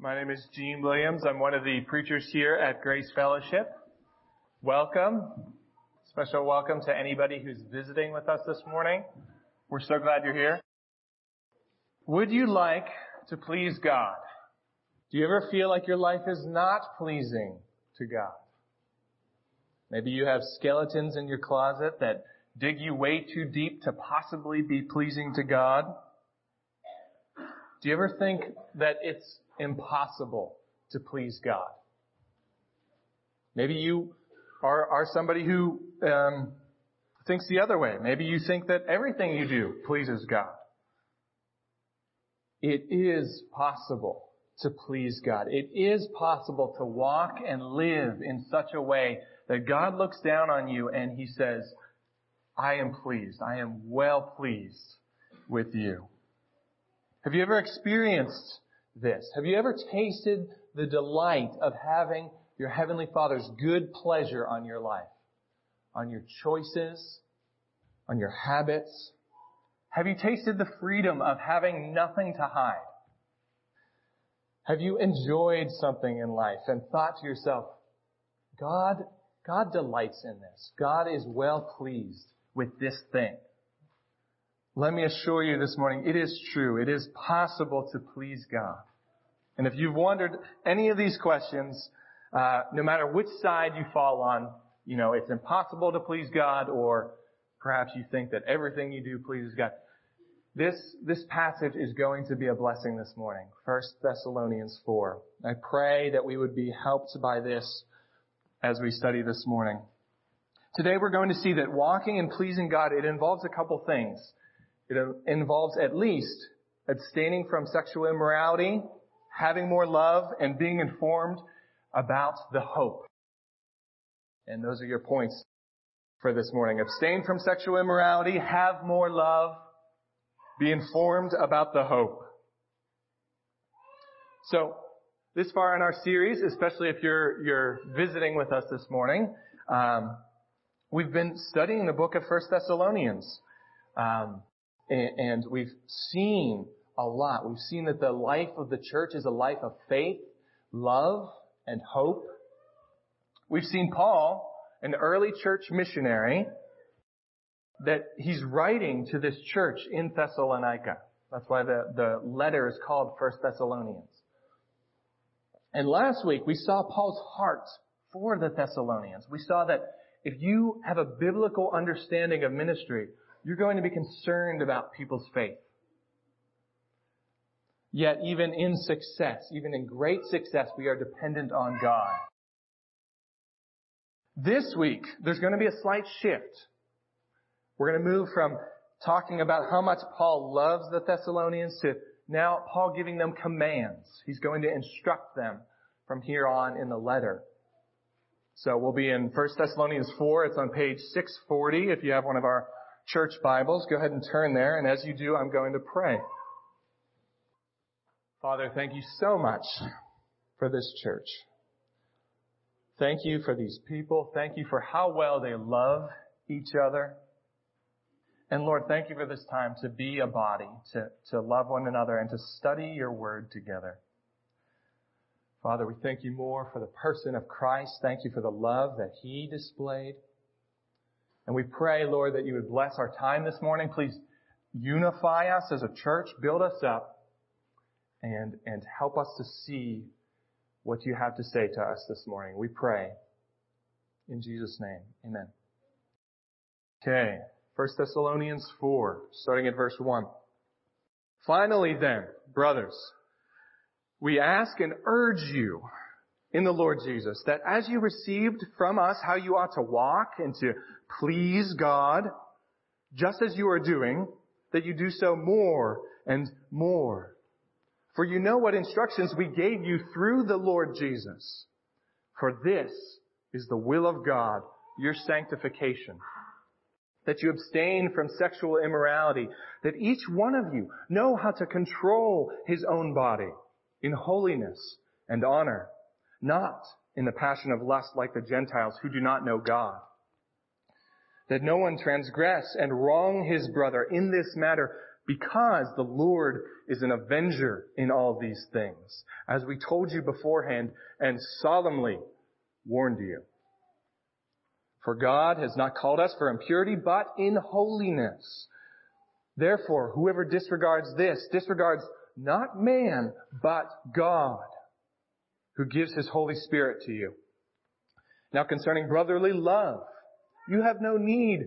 My name is Gene Williams. I'm one of the preachers here at Grace Fellowship. Welcome. Special welcome to anybody who's visiting with us this morning. We're so glad you're here. Would you like to please God? Do you ever feel like your life is not pleasing to God? Maybe you have skeletons in your closet that dig you way too deep to possibly be pleasing to God. Do you ever think that it's impossible to please God? Maybe you are, are somebody who um, thinks the other way. Maybe you think that everything you do pleases God. It is possible to please God. It is possible to walk and live in such a way that God looks down on you and He says, I am pleased. I am well pleased with you. Have you ever experienced this? Have you ever tasted the delight of having your Heavenly Father's good pleasure on your life? On your choices? On your habits? Have you tasted the freedom of having nothing to hide? Have you enjoyed something in life and thought to yourself, God, God delights in this. God is well pleased with this thing. Let me assure you this morning, it is true. It is possible to please God. And if you've wondered any of these questions, uh, no matter which side you fall on, you know, it's impossible to please God or perhaps you think that everything you do pleases God. This, this passage is going to be a blessing this morning. 1 Thessalonians 4. I pray that we would be helped by this as we study this morning. Today we're going to see that walking and pleasing God, it involves a couple things. It involves at least abstaining from sexual immorality, having more love, and being informed about the hope. And those are your points for this morning. Abstain from sexual immorality, have more love, be informed about the hope. So, this far in our series, especially if you're, you're visiting with us this morning, um, we've been studying the book of First Thessalonians. Um, and, and we've seen a lot. We've seen that the life of the church is a life of faith, love, and hope. We've seen Paul, an early church missionary, that he's writing to this church in Thessalonica. That's why the, the letter is called First Thessalonians. And last week we saw Paul's heart for the Thessalonians. We saw that if you have a biblical understanding of ministry, you're going to be concerned about people's faith. Yet even in success, even in great success, we are dependent on God. This week, there's going to be a slight shift. We're going to move from talking about how much Paul loves the Thessalonians to now Paul giving them commands. He's going to instruct them from here on in the letter. So we'll be in 1 Thessalonians 4. It's on page 640 if you have one of our church Bibles. Go ahead and turn there. And as you do, I'm going to pray. Father, thank you so much for this church. Thank you for these people. Thank you for how well they love each other. And Lord, thank you for this time to be a body, to, to love one another and to study your word together. Father, we thank you more for the person of Christ. Thank you for the love that he displayed. And we pray, Lord, that you would bless our time this morning. Please unify us as a church, build us up, and, and help us to see what you have to say to us this morning. We pray. In Jesus' name, amen. Okay. 1 Thessalonians 4, starting at verse 1. Finally then, brothers, we ask and urge you in the Lord Jesus that as you received from us how you ought to walk and to please God, just as you are doing, that you do so more and more. For you know what instructions we gave you through the Lord Jesus. For this is the will of God, your sanctification that you abstain from sexual immorality, that each one of you know how to control his own body in holiness and honor, not in the passion of lust like the Gentiles who do not know God. That no one transgress and wrong his brother in this matter, because the Lord is an avenger in all these things, as we told you beforehand and solemnly warned you. For God has not called us for impurity, but in holiness. Therefore, whoever disregards this disregards not man, but God, who gives his Holy Spirit to you. Now concerning brotherly love, you have no need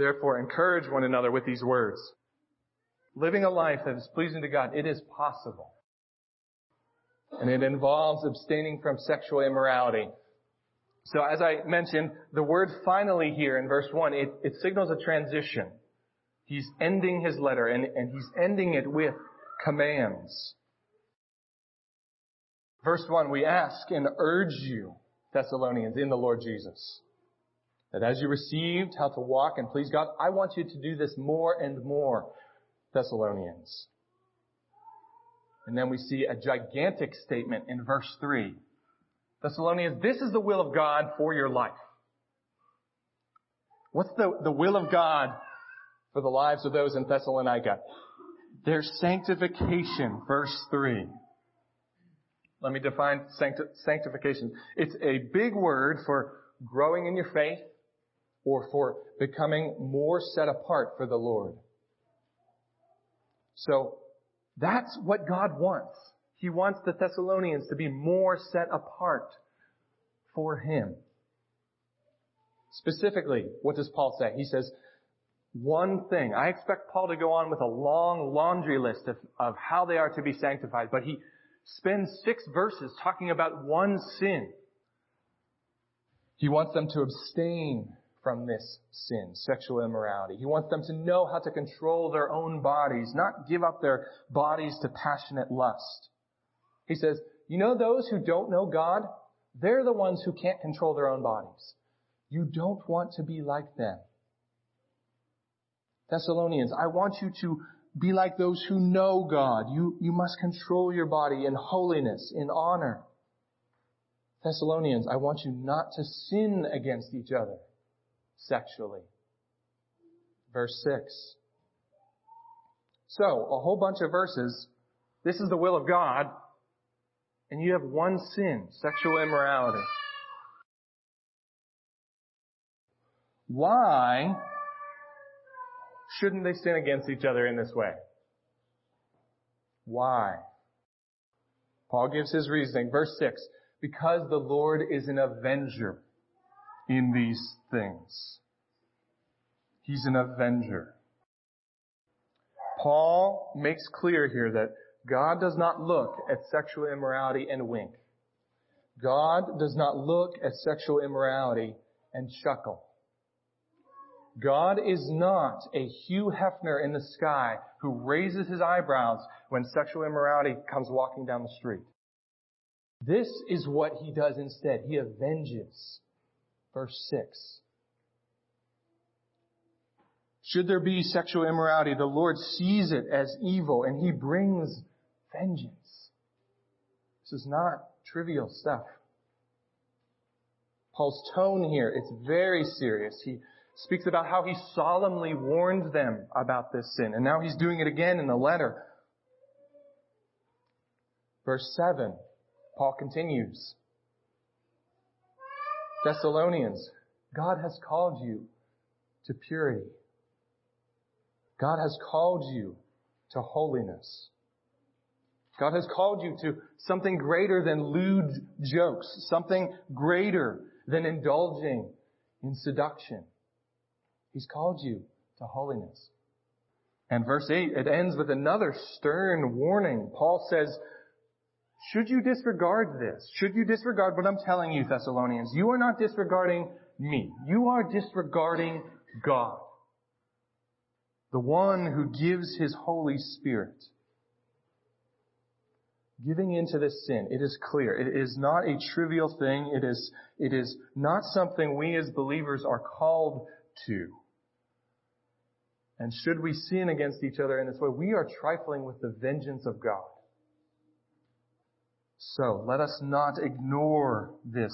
Therefore, encourage one another with these words. Living a life that is pleasing to God, it is possible. And it involves abstaining from sexual immorality. So as I mentioned, the word finally here in verse 1, it, it signals a transition. He's ending his letter and, and he's ending it with commands. Verse 1, we ask and urge you, Thessalonians, in the Lord Jesus. That as you received how to walk and please God, I want you to do this more and more, Thessalonians. And then we see a gigantic statement in verse 3. Thessalonians, this is the will of God for your life. What's the, the will of God for the lives of those in Thessalonica? Their sanctification, verse 3. Let me define sancti- sanctification. It's a big word for growing in your faith, or for becoming more set apart for the Lord. So that's what God wants. He wants the Thessalonians to be more set apart for Him. Specifically, what does Paul say? He says, one thing. I expect Paul to go on with a long laundry list of, of how they are to be sanctified, but he spends six verses talking about one sin. He wants them to abstain from this sin, sexual immorality. He wants them to know how to control their own bodies, not give up their bodies to passionate lust. He says, you know those who don't know God? They're the ones who can't control their own bodies. You don't want to be like them. Thessalonians, I want you to be like those who know God. You, you must control your body in holiness, in honor. Thessalonians, I want you not to sin against each other sexually. Verse 6. So, a whole bunch of verses. This is the will of God. And you have one sin, sexual immorality. Why shouldn't they sin against each other in this way? Why? Paul gives his reasoning. Verse 6. Because the Lord is an avenger in these things. He's an avenger. Paul makes clear here that God does not look at sexual immorality and wink. God does not look at sexual immorality and chuckle. God is not a Hugh Hefner in the sky who raises his eyebrows when sexual immorality comes walking down the street. This is what he does instead. He avenges verse 6. Should there be sexual immorality, the Lord sees it as evil and He brings vengeance. This is not trivial stuff. Paul's tone here, it's very serious. He speaks about how he solemnly warned them about this sin, and now he's doing it again in the letter. Verse 7, Paul continues. Thessalonians, God has called you to purity. God has called you to holiness. God has called you to something greater than lewd jokes, something greater than indulging in seduction. He's called you to holiness. And verse 8, it ends with another stern warning. Paul says, should you disregard this? Should you disregard what I'm telling you, Thessalonians? You are not disregarding me. You are disregarding God. The one who gives His Holy Spirit giving into this sin, it is clear. It is not a trivial thing. It is, it is not something we as believers are called to. And should we sin against each other in this way, we are trifling with the vengeance of God. So let us not ignore this.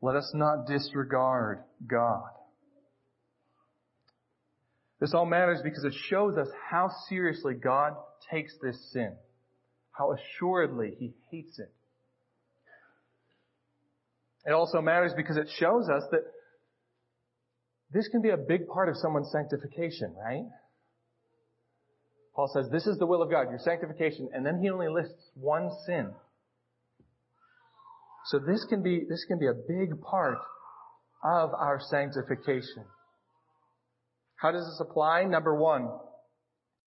Let us not disregard God. This all matters because it shows us how seriously God takes this sin how assuredly he hates it. It also matters because it shows us that this can be a big part of someone's sanctification, right? Paul says, this is the will of God, your sanctification, and then he only lists one sin. So this can be, this can be a big part of our sanctification. How does this apply? Number one,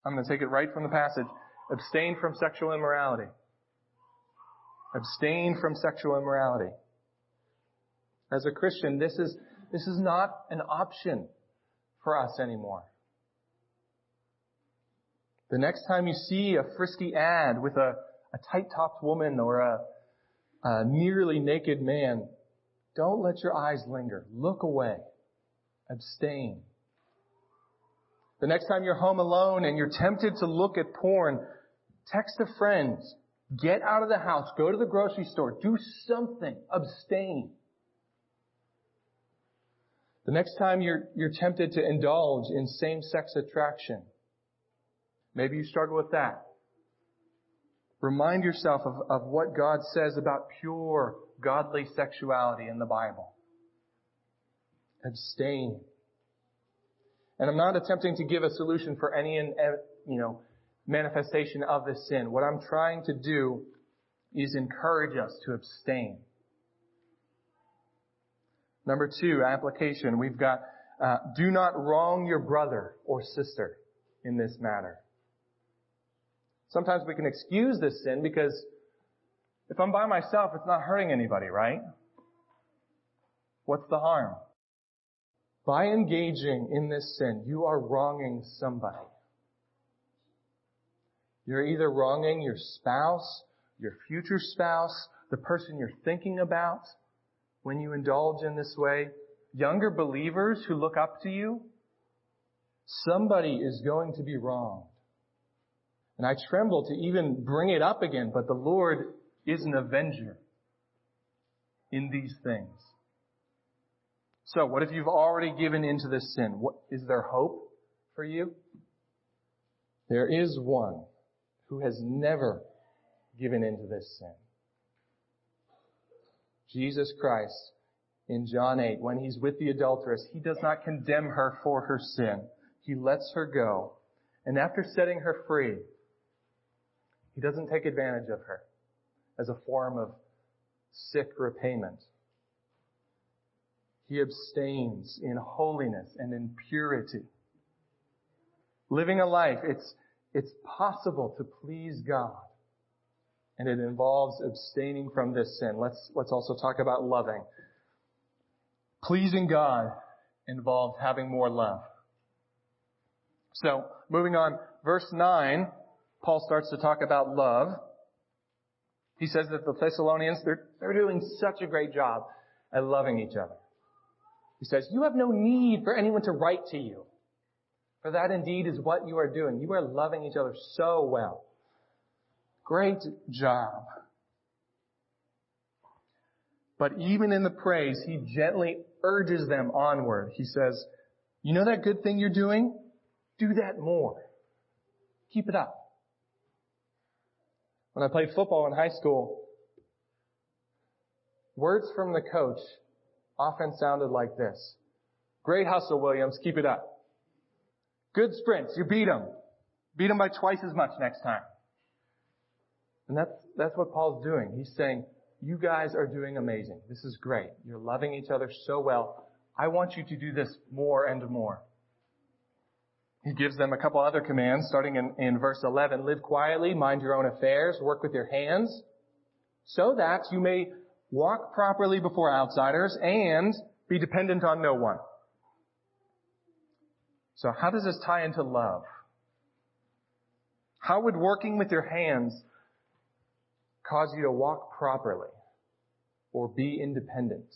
I'm going to take it right from the passage. Abstain from sexual immorality. Abstain from sexual immorality. As a Christian, this is, this is not an option for us anymore. The next time you see a frisky ad with a, a tight-topped woman or a, a nearly naked man, don't let your eyes linger. Look away. Abstain. The next time you're home alone and you're tempted to look at porn, Text a friend. Get out of the house. Go to the grocery store. Do something. Abstain. The next time you're, you're tempted to indulge in same-sex attraction, maybe you struggle with that. Remind yourself of, of what God says about pure, godly sexuality in the Bible. Abstain. And I'm not attempting to give a solution for any you know, manifestation of this sin. What I'm trying to do is encourage us to abstain. Number two, application. We've got, uh, do not wrong your brother or sister in this matter. Sometimes we can excuse this sin because if I'm by myself, it's not hurting anybody, right? What's the harm? By engaging in this sin, you are wronging somebody. You're either wronging your spouse, your future spouse, the person you're thinking about when you indulge in this way. Younger believers who look up to you, somebody is going to be wronged. And I tremble to even bring it up again, but the Lord is an avenger in these things. So what if you've already given into this sin? What, is there hope for you? There is one who has never given into this sin. Jesus Christ in John 8, when he's with the adulteress, he does not condemn her for her sin. He lets her go. And after setting her free, he doesn't take advantage of her as a form of sick repayment. He abstains in holiness and in purity. Living a life, it's, it's possible to please God. And it involves abstaining from this sin. Let's, let's also talk about loving. Pleasing God involves having more love. So, moving on, verse 9, Paul starts to talk about love. He says that the Thessalonians, they're, they're doing such a great job at loving each other. He says, you have no need for anyone to write to you. For that indeed is what you are doing. You are loving each other so well. Great job. But even in the praise, he gently urges them onward. He says, you know that good thing you're doing? Do that more. Keep it up. When I played football in high school, words from the coach often sounded like this. Great hustle, Williams. Keep it up. Good sprints. You beat them. Beat them by twice as much next time. And that's, that's what Paul's doing. He's saying, you guys are doing amazing. This is great. You're loving each other so well. I want you to do this more and more. He gives them a couple other commands starting in, in verse 11. Live quietly, mind your own affairs, work with your hands, so that you may walk properly before outsiders and be dependent on no one. So how does this tie into love? How would working with your hands cause you to walk properly or be independent?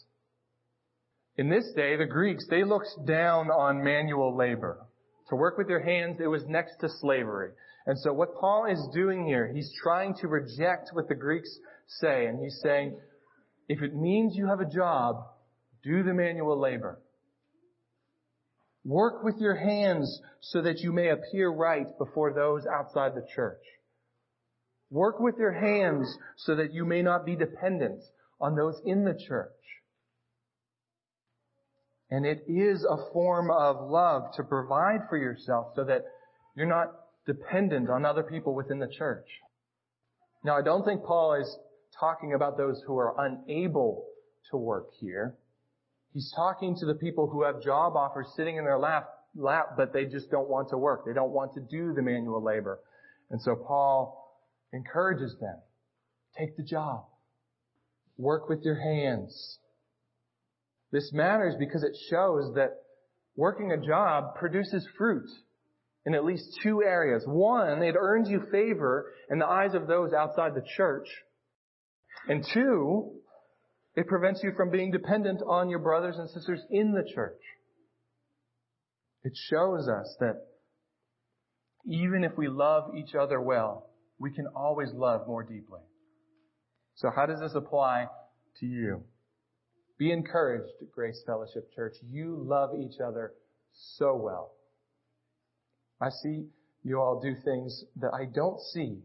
In this day, the Greeks, they looked down on manual labor. To work with your hands, it was next to slavery. And so what Paul is doing here, he's trying to reject what the Greeks say, and he's saying, if it means you have a job, do the manual labor. Work with your hands so that you may appear right before those outside the church. Work with your hands so that you may not be dependent on those in the church. And it is a form of love to provide for yourself so that you're not dependent on other people within the church. Now, I don't think Paul is talking about those who are unable to work here. He's talking to the people who have job offers sitting in their lap, lap, but they just don't want to work. They don't want to do the manual labor. And so Paul encourages them. Take the job. Work with your hands. This matters because it shows that working a job produces fruit in at least two areas. One, it earns you favor in the eyes of those outside the church. And two, it prevents you from being dependent on your brothers and sisters in the church. It shows us that even if we love each other well, we can always love more deeply. So how does this apply to you? Be encouraged, Grace Fellowship Church. You love each other so well. I see you all do things that I don't see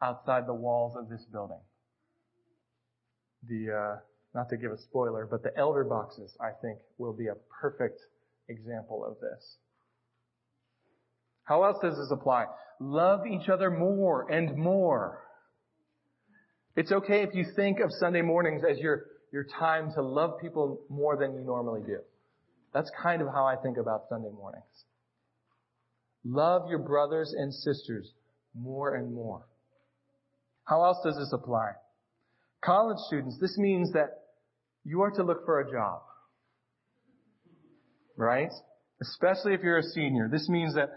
outside the walls of this building. The, uh, not to give a spoiler, but the elder boxes, I think, will be a perfect example of this. How else does this apply? Love each other more and more. It's okay if you think of Sunday mornings as your your time to love people more than you normally do. That's kind of how I think about Sunday mornings. Love your brothers and sisters more and more. How else does this apply? College students, this means that you are to look for a job. Right? Especially if you're a senior. This means that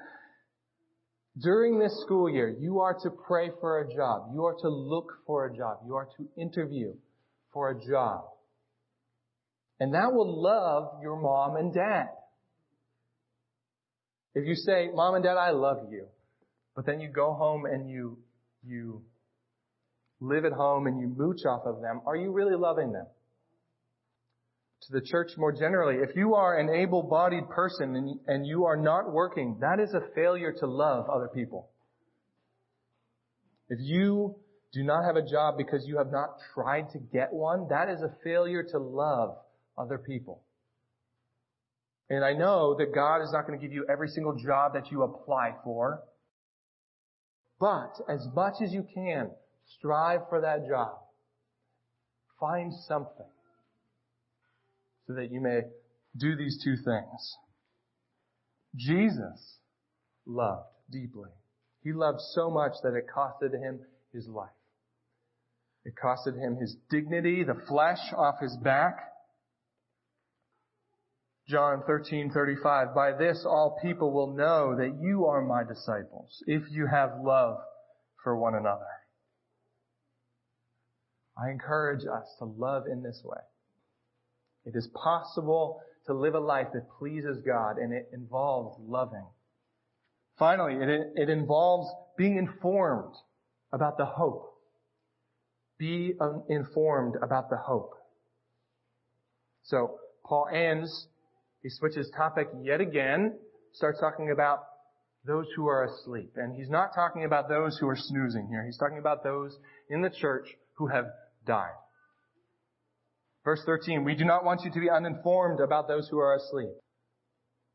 during this school year, you are to pray for a job. You are to look for a job. You are to interview for a job. And that will love your mom and dad. If you say, mom and dad, I love you, but then you go home and you, you live at home and you mooch off of them, are you really loving them? To the church more generally, if you are an able-bodied person and, and you are not working, that is a failure to love other people. If you do not have a job because you have not tried to get one, that is a failure to love other people. And I know that God is not going to give you every single job that you apply for, but as much as you can, strive for that job. Find something so that you may do these two things. Jesus loved deeply. He loved so much that it costed him his life. It costed him his dignity, the flesh off his back. John 13:35 By this all people will know that you are my disciples if you have love for one another. I encourage us to love in this way. It is possible to live a life that pleases God and it involves loving Finally, it, it involves being informed about the hope. Be informed about the hope. So, Paul ends, he switches topic yet again, starts talking about those who are asleep. And he's not talking about those who are snoozing here. He's talking about those in the church who have died. Verse 13, we do not want you to be uninformed about those who are asleep.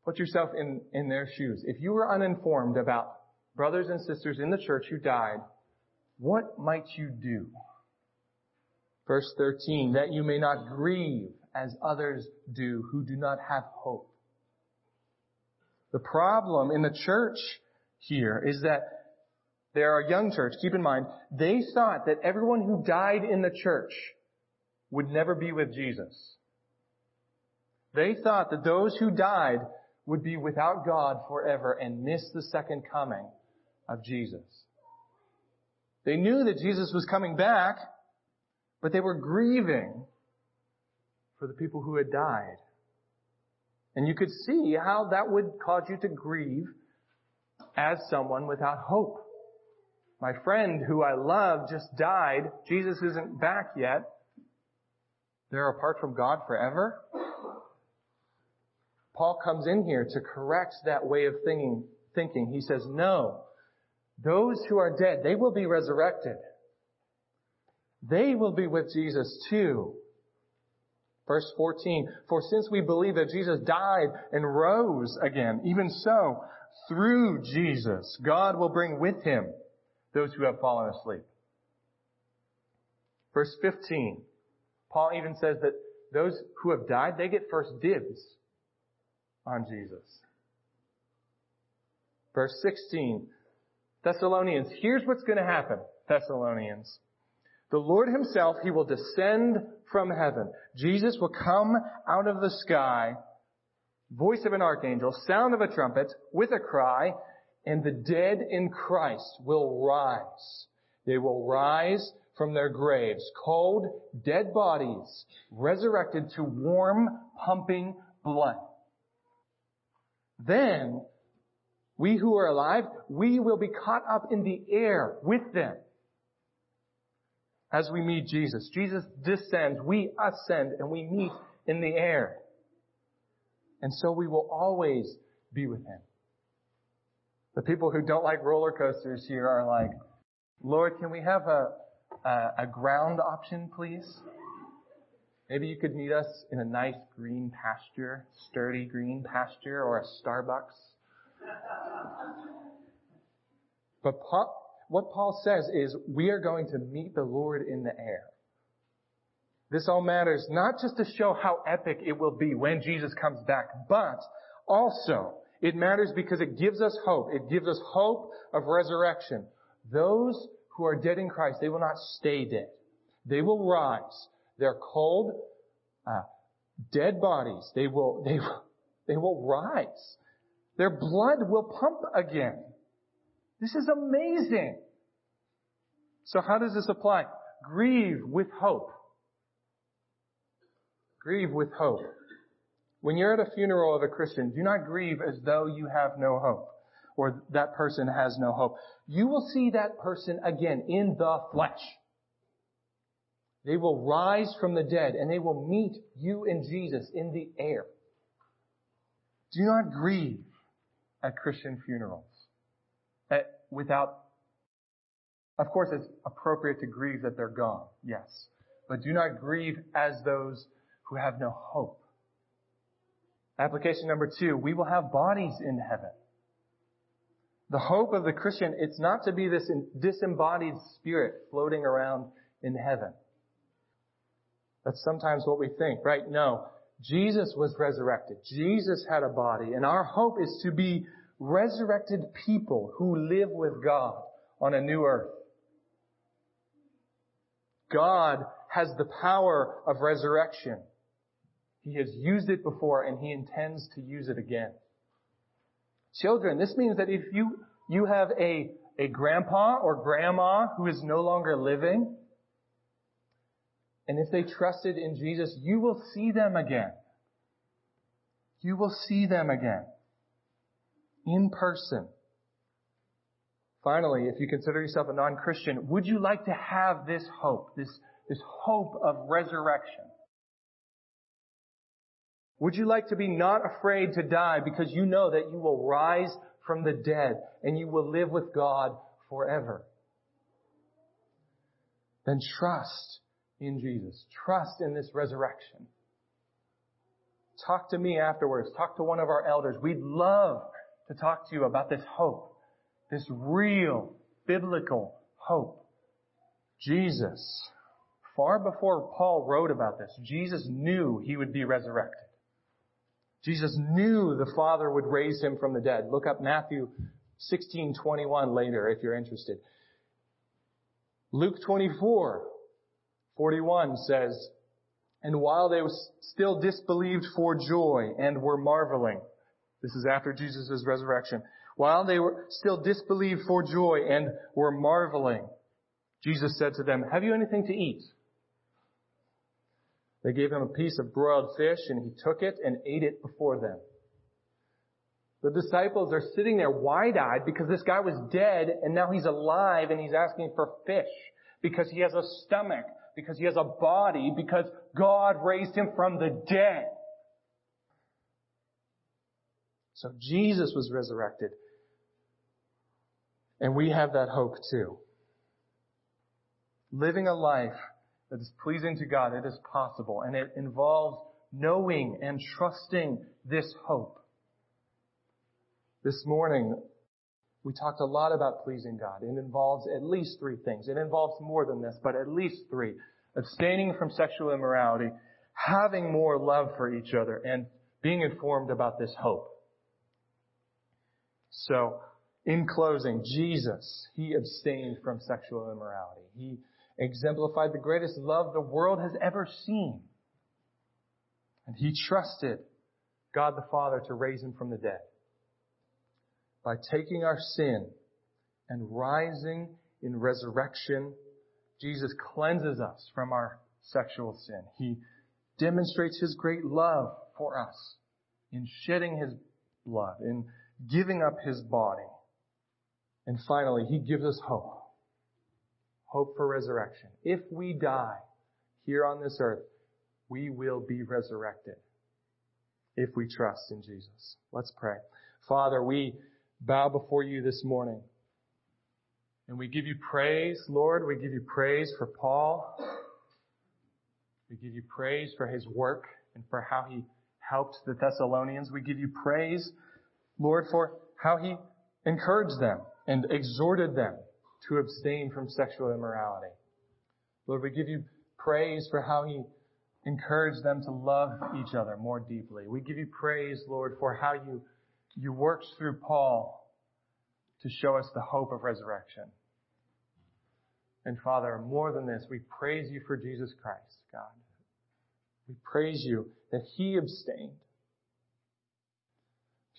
Put yourself in, in their shoes. If you were uninformed about brothers and sisters in the church who died, what might you do? Verse 13, that you may not grieve as others do who do not have hope. The problem in the church here is that there are young church, keep in mind, they thought that everyone who died in the church would never be with Jesus. They thought that those who died would be without God forever and miss the second coming of Jesus. They knew that Jesus was coming back, but they were grieving for the people who had died. And you could see how that would cause you to grieve as someone without hope. My friend who I love just died. Jesus isn't back yet. They're apart from God forever. Paul comes in here to correct that way of thinking. He says, no, those who are dead, they will be resurrected. They will be with Jesus too. Verse 14, for since we believe that Jesus died and rose again, even so, through Jesus, God will bring with him those who have fallen asleep. Verse 15, Paul even says that those who have died, they get first dibs on Jesus. Verse 16, Thessalonians, here's what's going to happen, Thessalonians. The Lord himself, he will descend from heaven. Jesus will come out of the sky, voice of an archangel, sound of a trumpet, with a cry, and the dead in Christ will rise. They will rise from their graves, cold, dead bodies, resurrected to warm, pumping blood. Then, we who are alive, we will be caught up in the air with them as we meet Jesus. Jesus descends, we ascend, and we meet in the air. And so we will always be with Him. The people who don't like roller coasters here are like, Lord, can we have a, a, a ground option, please? Maybe you could meet us in a nice green pasture, sturdy green pasture, or a Starbucks. But what Paul says is we are going to meet the Lord in the air. This all matters not just to show how epic it will be when Jesus comes back, but also it matters because it gives us hope. It gives us hope of resurrection. Those who are dead in Christ, they will not stay dead. They will rise. They're cold, uh, dead bodies. They will, they, will, they will rise. Their blood will pump again. This is amazing. So how does this apply? Grieve with hope. Grieve with hope. When you're at a funeral of a Christian, do not grieve as though you have no hope or that person has no hope. You will see that person again in the flesh. They will rise from the dead and they will meet you and Jesus in the air. Do not grieve at Christian funerals at, without, of course it's appropriate to grieve that they're gone, yes. But do not grieve as those who have no hope. Application number two, we will have bodies in heaven. The hope of the Christian, it's not to be this disembodied spirit floating around in heaven. That's sometimes what we think, right? No. Jesus was resurrected. Jesus had a body. And our hope is to be resurrected people who live with God on a new earth. God has the power of resurrection. He has used it before and He intends to use it again. Children, this means that if you, you have a, a grandpa or grandma who is no longer living, and if they trusted in Jesus, you will see them again. You will see them again. In person. Finally, if you consider yourself a non-Christian, would you like to have this hope, this, this hope of resurrection? Would you like to be not afraid to die because you know that you will rise from the dead and you will live with God forever? Then trust in Jesus. Trust in this resurrection. Talk to me afterwards. Talk to one of our elders. We'd love to talk to you about this hope, this real biblical hope. Jesus, far before Paul wrote about this, Jesus knew he would be resurrected. Jesus knew the Father would raise him from the dead. Look up Matthew 16:21 later if you're interested. Luke 24, 41 says, And while they still disbelieved for joy and were marveling, this is after Jesus' resurrection, while they were still disbelieved for joy and were marveling, Jesus said to them, Have you anything to eat? They gave him a piece of broiled fish and he took it and ate it before them. The disciples are sitting there wide-eyed because this guy was dead and now he's alive and he's asking for fish because he has a stomach, because he has a body, because God raised him from the dead. So Jesus was resurrected. And we have that hope too. Living a life that is pleasing to God, it is possible, and it involves knowing and trusting this hope. This morning, we talked a lot about pleasing God. It involves at least three things. It involves more than this, but at least three. Abstaining from sexual immorality, having more love for each other, and being informed about this hope. So, in closing, Jesus, He abstained from sexual immorality. He exemplified the greatest love the world has ever seen. And He trusted God the Father to raise Him from the dead by taking our sin and rising in resurrection, Jesus cleanses us from our sexual sin. He demonstrates His great love for us in shedding His blood, in giving up His body. And finally, He gives us hope. Hope for resurrection. If we die here on this earth, we will be resurrected if we trust in Jesus. Let's pray. Father, we bow before you this morning. And we give you praise, Lord. We give you praise for Paul. We give you praise for his work and for how he helped the Thessalonians. We give you praise, Lord, for how he encouraged them and exhorted them to abstain from sexual immorality. Lord, we give you praise for how he encouraged them to love each other more deeply. We give you praise, Lord, for how you you worked through Paul to show us the hope of resurrection. And Father, more than this, we praise you for Jesus Christ, God. We praise you that He abstained,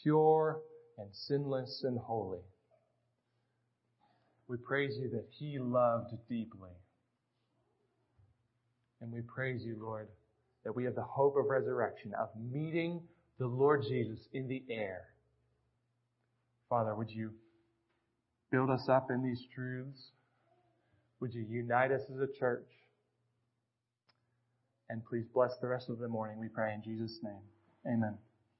pure and sinless and holy. We praise you that He loved deeply. And we praise you, Lord, that we have the hope of resurrection, of meeting the Lord Jesus in the air Father, would you build us up in these truths? Would you unite us as a church? And please bless the rest of the morning, we pray in Jesus' name. Amen.